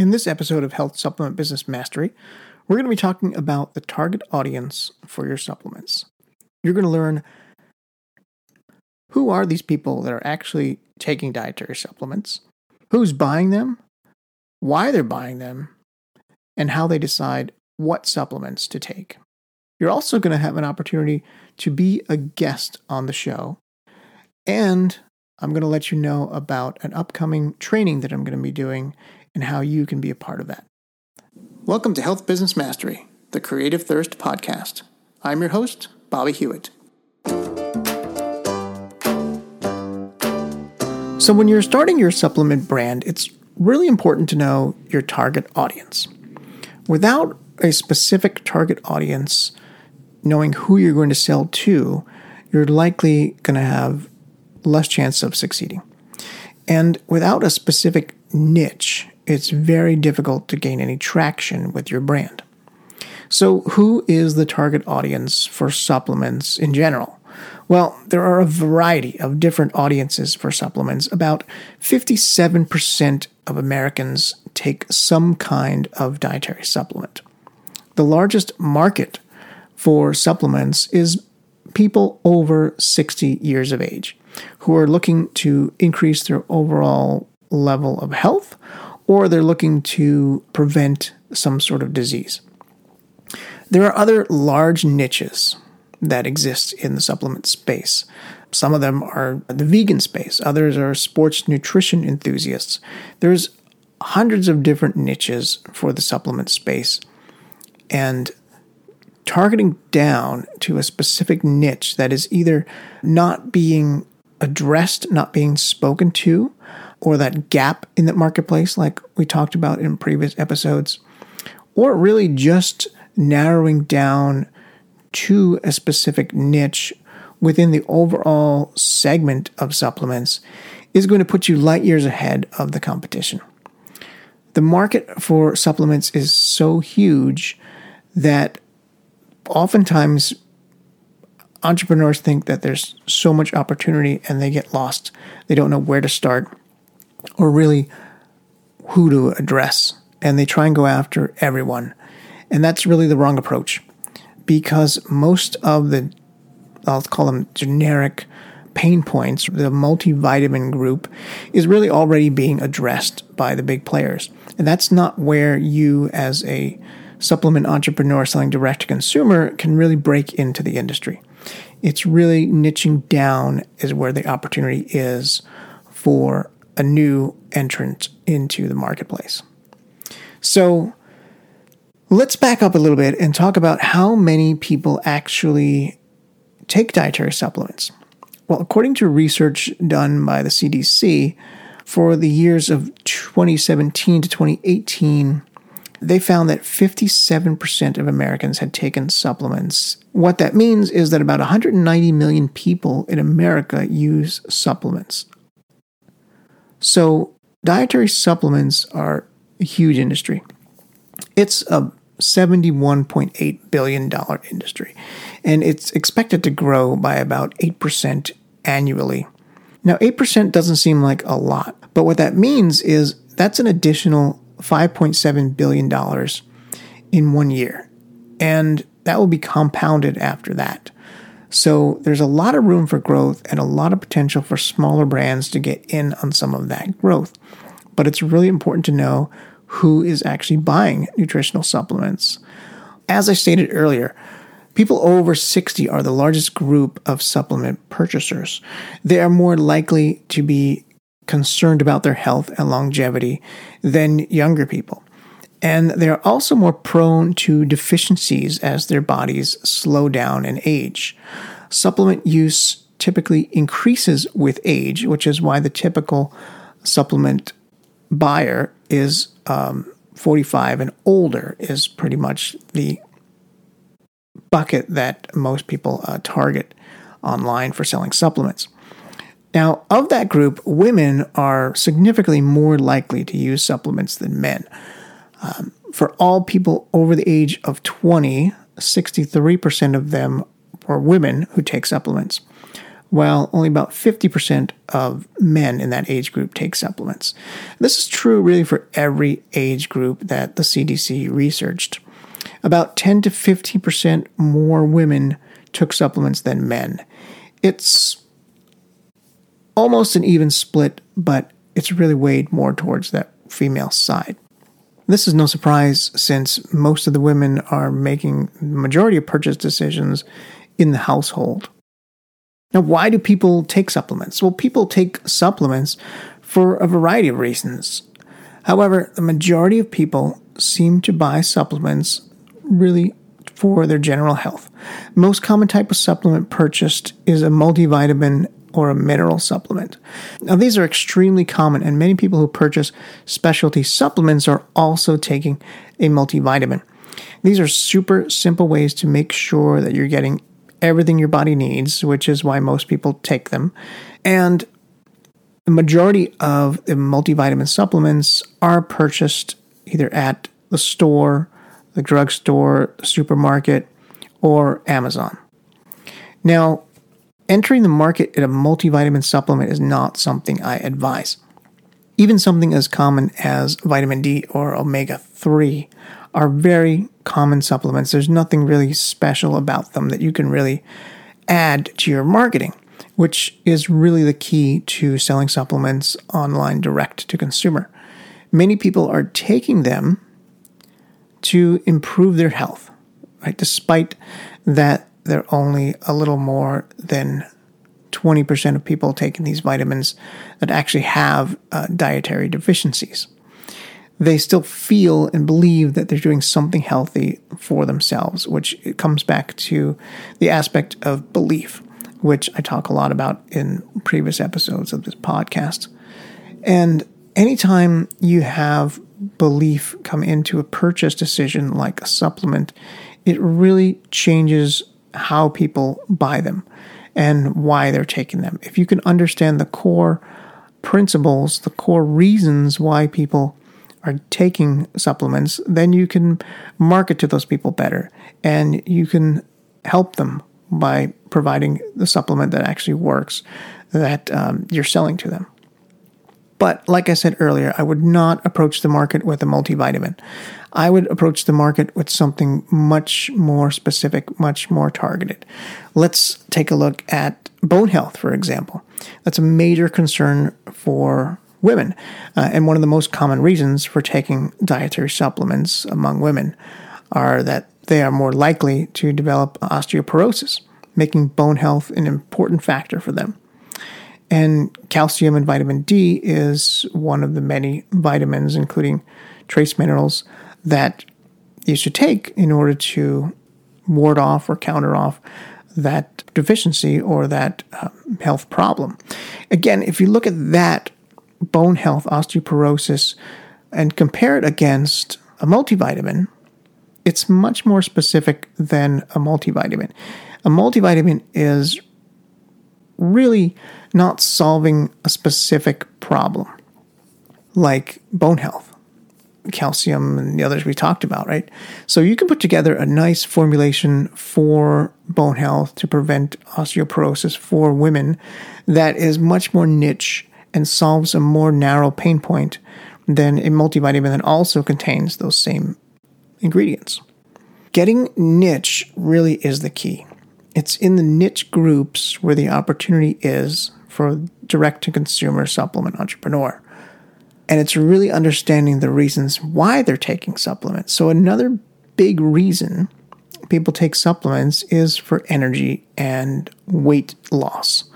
In this episode of Health Supplement Business Mastery, we're going to be talking about the target audience for your supplements. You're going to learn who are these people that are actually taking dietary supplements, who's buying them, why they're buying them, and how they decide what supplements to take. You're also going to have an opportunity to be a guest on the show, and I'm going to let you know about an upcoming training that I'm going to be doing and how you can be a part of that. Welcome to Health Business Mastery, the Creative Thirst podcast. I'm your host, Bobby Hewitt. So, when you're starting your supplement brand, it's really important to know your target audience. Without a specific target audience, knowing who you're going to sell to, you're likely going to have less chance of succeeding. And without a specific niche, it's very difficult to gain any traction with your brand. So, who is the target audience for supplements in general? Well, there are a variety of different audiences for supplements. About 57% of Americans take some kind of dietary supplement. The largest market for supplements is people over 60 years of age who are looking to increase their overall level of health or they're looking to prevent some sort of disease. There are other large niches that exist in the supplement space. Some of them are the vegan space, others are sports nutrition enthusiasts. There's hundreds of different niches for the supplement space. And targeting down to a specific niche that is either not being addressed, not being spoken to, or that gap in the marketplace, like we talked about in previous episodes, or really just narrowing down to a specific niche within the overall segment of supplements is going to put you light years ahead of the competition. The market for supplements is so huge that oftentimes entrepreneurs think that there's so much opportunity and they get lost. They don't know where to start or really who to address. And they try and go after everyone. And that's really the wrong approach because most of the, I'll call them generic pain points, the multivitamin group is really already being addressed by the big players. And that's not where you, as a supplement entrepreneur selling direct to consumer, can really break into the industry. It's really niching down is where the opportunity is for a new entrant into the marketplace. So let's back up a little bit and talk about how many people actually take dietary supplements. Well, according to research done by the CDC, for the years of 2017 to 2018, they found that 57% of Americans had taken supplements. What that means is that about 190 million people in America use supplements. So, dietary supplements are a huge industry. It's a $71.8 billion industry, and it's expected to grow by about 8% annually. Now, 8% doesn't seem like a lot, but what that means is that's an additional $5.7 billion in one year. And that will be compounded after that. So there's a lot of room for growth and a lot of potential for smaller brands to get in on some of that growth. But it's really important to know who is actually buying nutritional supplements. As I stated earlier, people over 60 are the largest group of supplement purchasers. They are more likely to be concerned about their health and longevity than younger people. And they're also more prone to deficiencies as their bodies slow down and age. Supplement use typically increases with age, which is why the typical supplement buyer is um, 45 and older, is pretty much the bucket that most people uh, target online for selling supplements. Now, of that group, women are significantly more likely to use supplements than men. Um, for all people over the age of 20, 63% of them were women who take supplements. while only about 50% of men in that age group take supplements. This is true really for every age group that the CDC researched. About 10 to 15% more women took supplements than men. It's almost an even split, but it's really weighed more towards that female side. This is no surprise since most of the women are making the majority of purchase decisions in the household. Now, why do people take supplements? Well, people take supplements for a variety of reasons. However, the majority of people seem to buy supplements really for their general health. Most common type of supplement purchased is a multivitamin or a mineral supplement. Now, these are extremely common, and many people who purchase specialty supplements are also taking a multivitamin. These are super simple ways to make sure that you're getting everything your body needs, which is why most people take them. And the majority of the multivitamin supplements are purchased either at the store, the drugstore, the supermarket, or Amazon. Now, entering the market in a multivitamin supplement is not something I advise. Even something as common as vitamin D or omega 3 are very common supplements. There's nothing really special about them that you can really add to your marketing, which is really the key to selling supplements online direct to consumer. Many people are taking them to improve their health, right? Despite that they're only a little more than 20% of people taking these vitamins that actually have uh, dietary deficiencies they still feel and believe that they're doing something healthy for themselves, which comes back to the aspect of belief, which I talk a lot about in previous episodes of this podcast. And anytime you have belief come into a purchase decision like a supplement, it really changes how people buy them and why they're taking them. If you can understand the core principles, the core reasons why people are taking supplements, then you can market to those people better and you can help them by providing the supplement that actually works that um, you're selling to them. But like I said earlier, I would not approach the market with a multivitamin. I would approach the market with something much more specific, much more targeted. Let's take a look at bone health, for example. That's a major concern for women. Uh, and one of the most common reasons for taking dietary supplements among women are that they are more likely to develop osteoporosis, making bone health an important factor for them. And calcium and vitamin D is one of the many vitamins, including trace minerals, that you should take in order to ward off or counter off that deficiency or that uh, health problem. Again, if you look at that bone health, osteoporosis, and compare it against a multivitamin, it's much more specific than a multivitamin. A multivitamin is really not solving a specific problem like bone health, calcium, and the others we talked about, right? So you can put together a nice formulation for bone health to prevent osteoporosis for women that is much more niche and solves a more narrow pain point than a multivitamin that also contains those same ingredients. Getting niche really is the key. It's in the niche groups where the opportunity is for direct to consumer supplement entrepreneur. And it's really understanding the reasons why they're taking supplements. So, another big reason people take supplements is for energy and weight loss.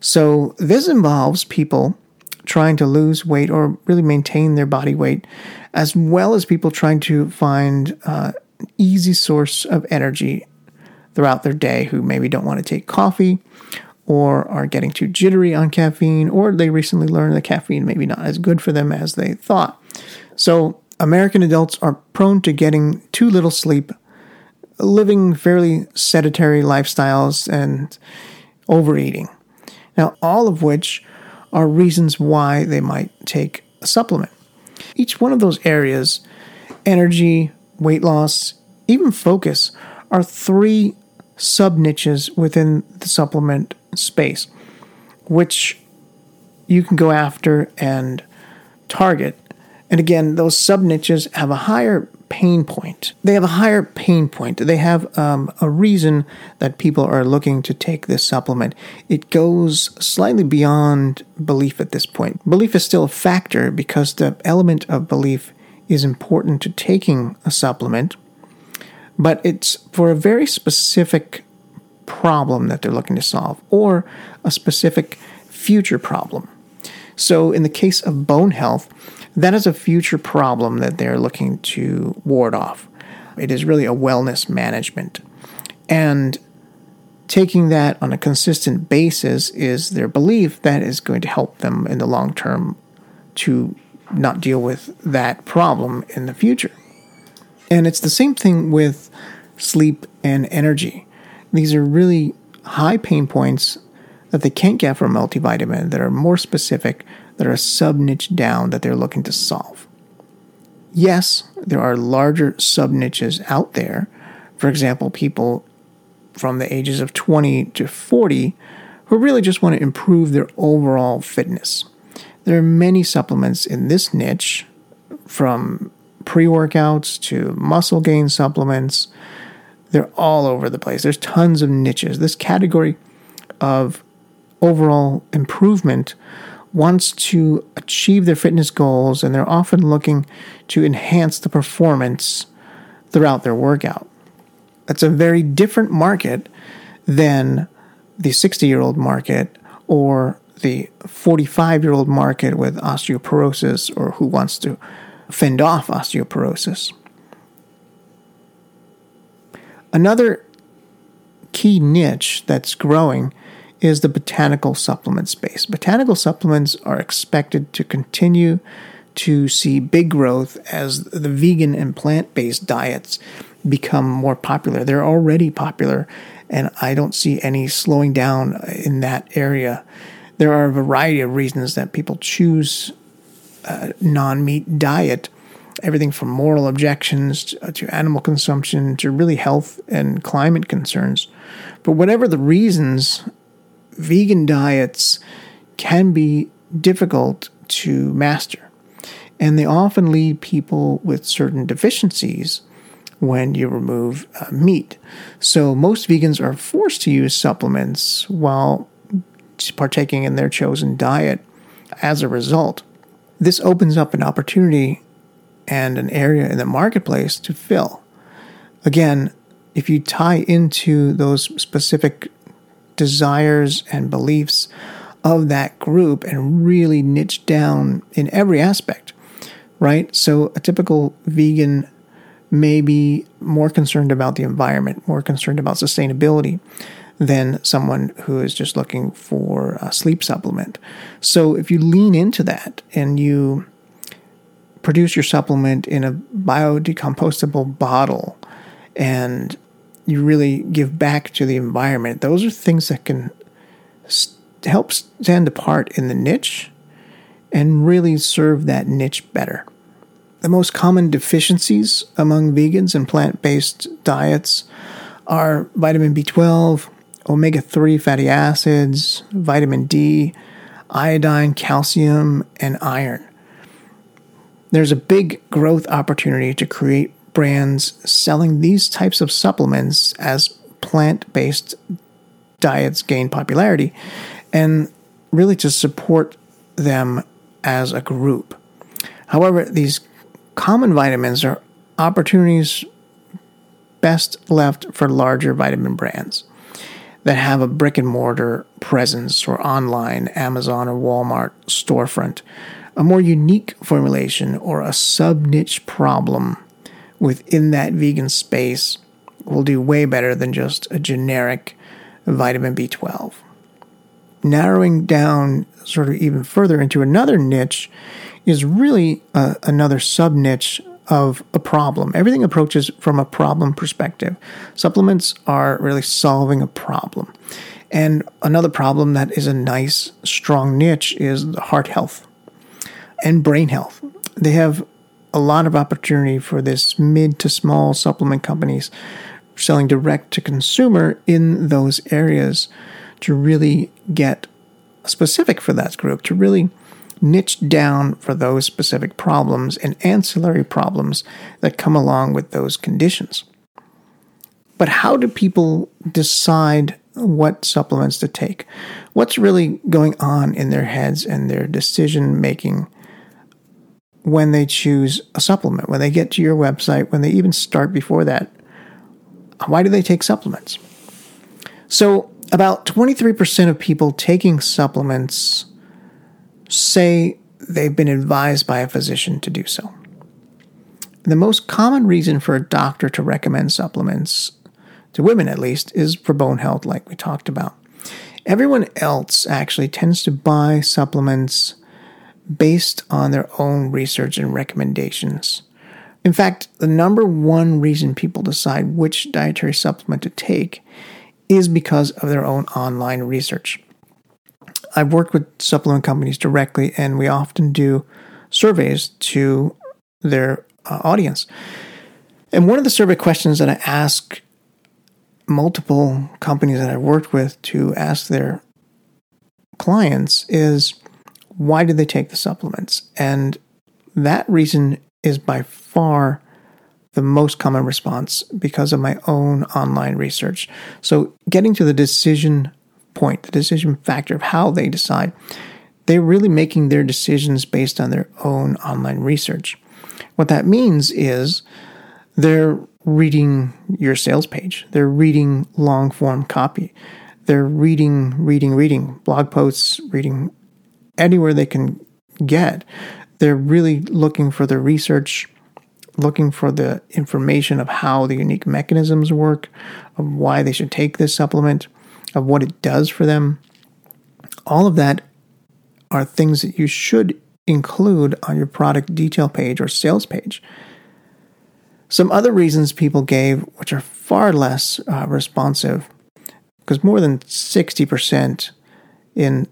So, this involves people trying to lose weight or really maintain their body weight, as well as people trying to find uh, an easy source of energy throughout their day who maybe don't want to take coffee or are getting too jittery on caffeine, or they recently learned that caffeine may be not as good for them as they thought. So, American adults are prone to getting too little sleep, living fairly sedentary lifestyles, and overeating. Now, all of which are reasons why they might take a supplement. Each one of those areas energy, weight loss, even focus are three sub niches within the supplement space. which you can go after and target. And again, those sub niches have a higher pain point. They have a higher pain point. They have um, a reason that people are looking to take this supplement. It goes slightly beyond belief at this point. Belief is still a factor because the element of belief is important to taking a supplement, but it's for a very specific problem that they're looking to solve or a specific future problem. So, in the case of bone health, that is a future problem that they're looking to ward off. It is really a wellness management. And taking that on a consistent basis is their belief that is going to help them in the long term to not deal with that problem in the future. And it's the same thing with sleep and energy. These are really high pain points that they can't get from multivitamin that are more specific, that are sub niche down that they're looking to solve. Yes, there are larger sub niches out there. For example, people from the ages of 20 to 40 who really just want to improve their overall fitness. There are many supplements in this niche, from pre workouts to muscle gain supplements. They're all over the place. There's tons of niches. This category of overall improvement wants to achieve their fitness goals and they're often looking to enhance the performance throughout their workout. That's a very different market than the 60 year old market or the 45 year old market with osteoporosis or who wants to fend off osteoporosis. Another key niche that's growing is the botanical supplement space. Botanical supplements are expected to continue to see big growth as the vegan and plant based diets become more popular. They're already popular, and I don't see any slowing down in that area. There are a variety of reasons that people choose a non meat diet. Everything from moral objections to animal consumption to really health and climate concerns. But whatever the reasons vegan diets can be difficult to master. And they often lead people with certain deficiencies when you remove uh, meat. So most vegans are forced to use supplements while partaking in their chosen diet as a result. This opens up an opportunity and an area in the marketplace to fill. Again, if you tie into those specific desires and beliefs of that group and really niche down in every aspect, right? So a typical vegan may be more concerned about the environment, more concerned about sustainability than someone who is just looking for a sleep supplement. So if you lean into that and you produce your supplement in a biodecompostable bottle and you really give back to the environment. Those are things that can st- help stand apart in the niche and really serve that niche better. The most common deficiencies among vegans and plant based diets are vitamin B12, omega 3 fatty acids, vitamin D, iodine, calcium, and iron. There's a big growth opportunity to create brands selling these types of supplements as plant based diets gain popularity and really to support them as a group. However, these common vitamins are opportunities best left for larger vitamin brands that have a brick and mortar presence or online Amazon or Walmart storefront, a more unique formulation or a sub niche problem within that vegan space will do way better than just a generic vitamin B12. Narrowing down sort of even further into another niche is really uh, another sub niche of a problem. Everything approaches from a problem perspective. Supplements are really solving a problem. And another problem that is a nice, strong niche is heart health and brain health. They have a lot of opportunity for this mid to small supplement companies selling direct to consumer in those areas to really get specific for that group to really niche down for those specific problems and ancillary problems that come along with those conditions. But how do people decide what supplements to take? What's really going on in their heads and their decision making when they choose a supplement, when they get to your website, when they even start before that? Why do they take supplements? So, about 23% of people taking supplements say they've been advised by a physician to do so. The most common reason for a doctor to recommend supplements, to women at least, is for bone health, like we talked about. Everyone else actually tends to buy supplements based on their own research and recommendations. In fact, the number one reason people decide which dietary supplement to take is because of their own online research. I've worked with supplement companies directly, and we often do surveys to their uh, audience. And one of the survey questions that I ask multiple companies that I've worked with to ask their clients is why do they take the supplements? And that reason is by far the most common response because of my own online research. So, getting to the decision point, the decision factor of how they decide, they're really making their decisions based on their own online research. What that means is they're reading your sales page, they're reading long form copy, they're reading, reading, reading blog posts, reading anywhere they can get. They're really looking for the research looking for the information of how the unique mechanisms work, of why they should take this supplement, of what it does for them. All of that are things that you should include on your product detail page or sales page. Some other reasons people gave, which are far less uh, responsive, because more than 60% in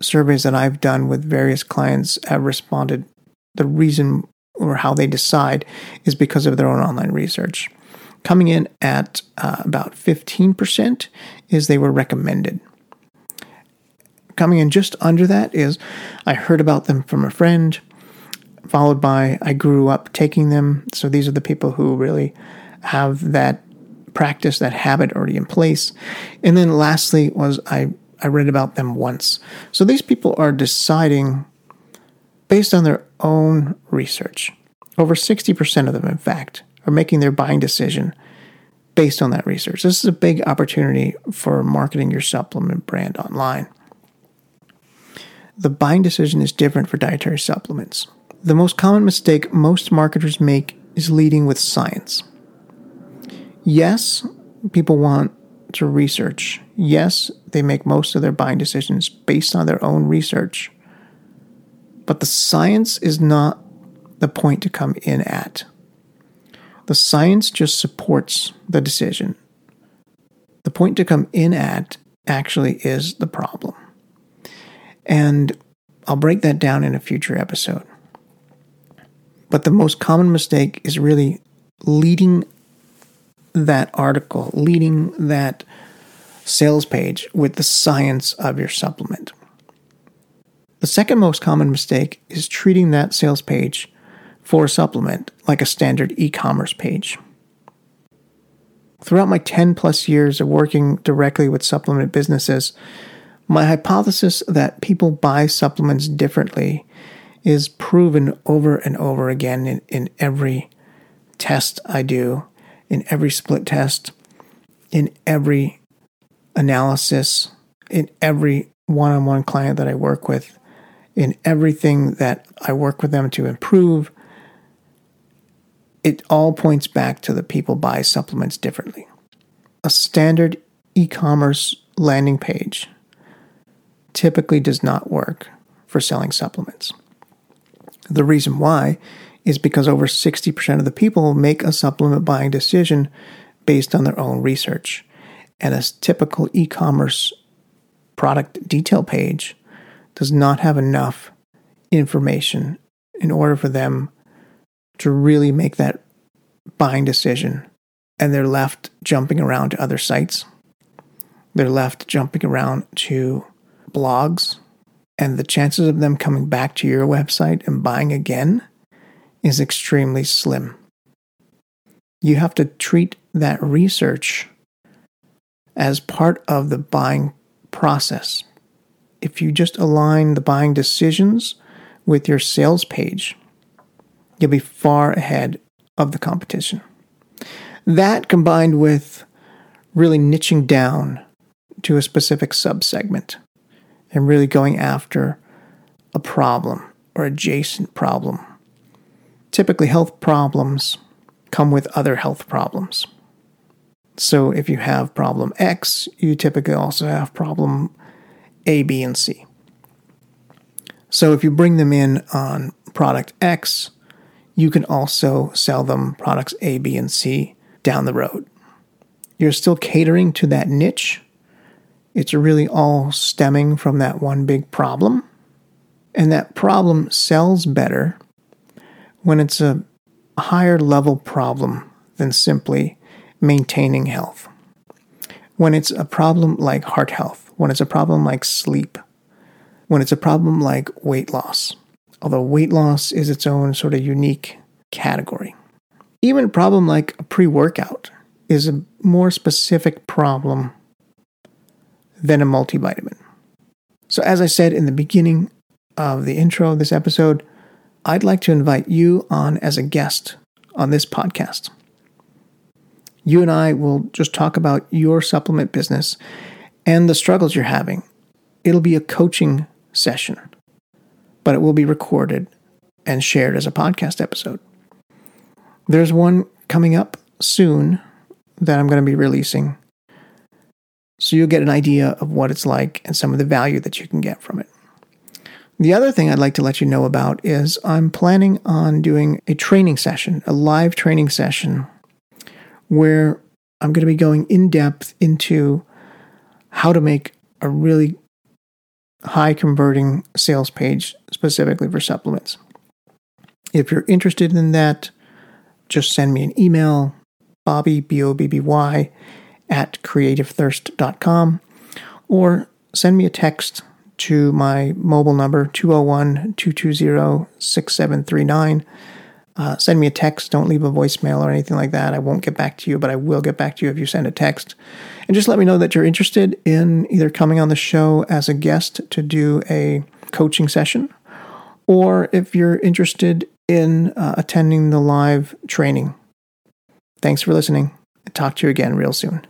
surveys that I've done with various clients have responded. The reason or how they decide is because of their own online research. Coming in at uh, about 15% is they were recommended. Coming in just under that is I heard about them from a friend, followed by I grew up taking them. So these are the people who really have that practice, that habit already in place. And then lastly was I, I read about them once. So these people are deciding based on their own research. Over 60% of them, in fact, are making their buying decision based on that research. This is a big opportunity for marketing your supplement brand online. The buying decision is different for dietary supplements. The most common mistake most marketers make is leading with science. Yes, people want to research. Yes, they make most of their buying decisions based on their own research. But the science is not the point to come in at. The science just supports the decision. The point to come in at actually is the problem. And I'll break that down in a future episode. But the most common mistake is really leading that article, leading that sales page with the science of your supplement. The second most common mistake is treating that sales page for a supplement like a standard e commerce page. Throughout my 10 plus years of working directly with supplement businesses, my hypothesis that people buy supplements differently is proven over and over again in, in every test I do, in every split test, in every analysis, in every one on one client that I work with in everything that I work with them to improve, it all points back to the people buy supplements differently. A standard e commerce landing page typically does not work for selling supplements. The reason why is because over 60% of the people make a supplement buying decision based on their own research. And a typical e commerce product detail page does not have enough information in order for them to really make that buying decision. And they're left jumping around to other sites. They're left jumping around to blogs and the chances of them coming back to your website and buying again is extremely slim. You have to treat that research as part of the buying process. If you just align the buying decisions with your sales page, you'll be far ahead of the competition. That combined with really niching down to a specific subsegment and really going after a problem or adjacent problem. Typically, health problems come with other health problems. So, if you have problem X, you typically also have problem A, B, and C. So, if you bring them in on product X, you can also sell them products A, B, and C down the road. You're still catering to that niche. It's really all stemming from that one big problem. And that problem sells better when it's a higher level problem than simply maintaining health. When it's a problem like heart health, when it's a problem like sleep, when it's a problem like weight loss, although weight loss is its own sort of unique category. Even a problem like a pre workout is a more specific problem than a multivitamin. So, as I said in the beginning of the intro of this episode, I'd like to invite you on as a guest on this podcast. You and I will just talk about your supplement business and the struggles you're having. It'll be a coaching session, but it will be recorded and shared as a podcast episode. There's one coming up soon that I'm going to be releasing. So you'll get an idea of what it's like and some of the value that you can get from it. The other thing I'd like to let you know about is I'm planning on doing a training session, a live training session, where I'm going to be going in depth into how to make a really high converting sales page specifically for supplements. If you're interested in that, just send me an email, Bobby, B O B B Y, at creativethirst.com, or send me a text to my mobile number 201 220 6739. Uh, send me a text. Don't leave a voicemail or anything like that. I won't get back to you, but I will get back to you if you send a text. And just let me know that you're interested in either coming on the show as a guest to do a coaching session, or if you're interested in uh, attending the live training. Thanks for listening. talk to you again real soon.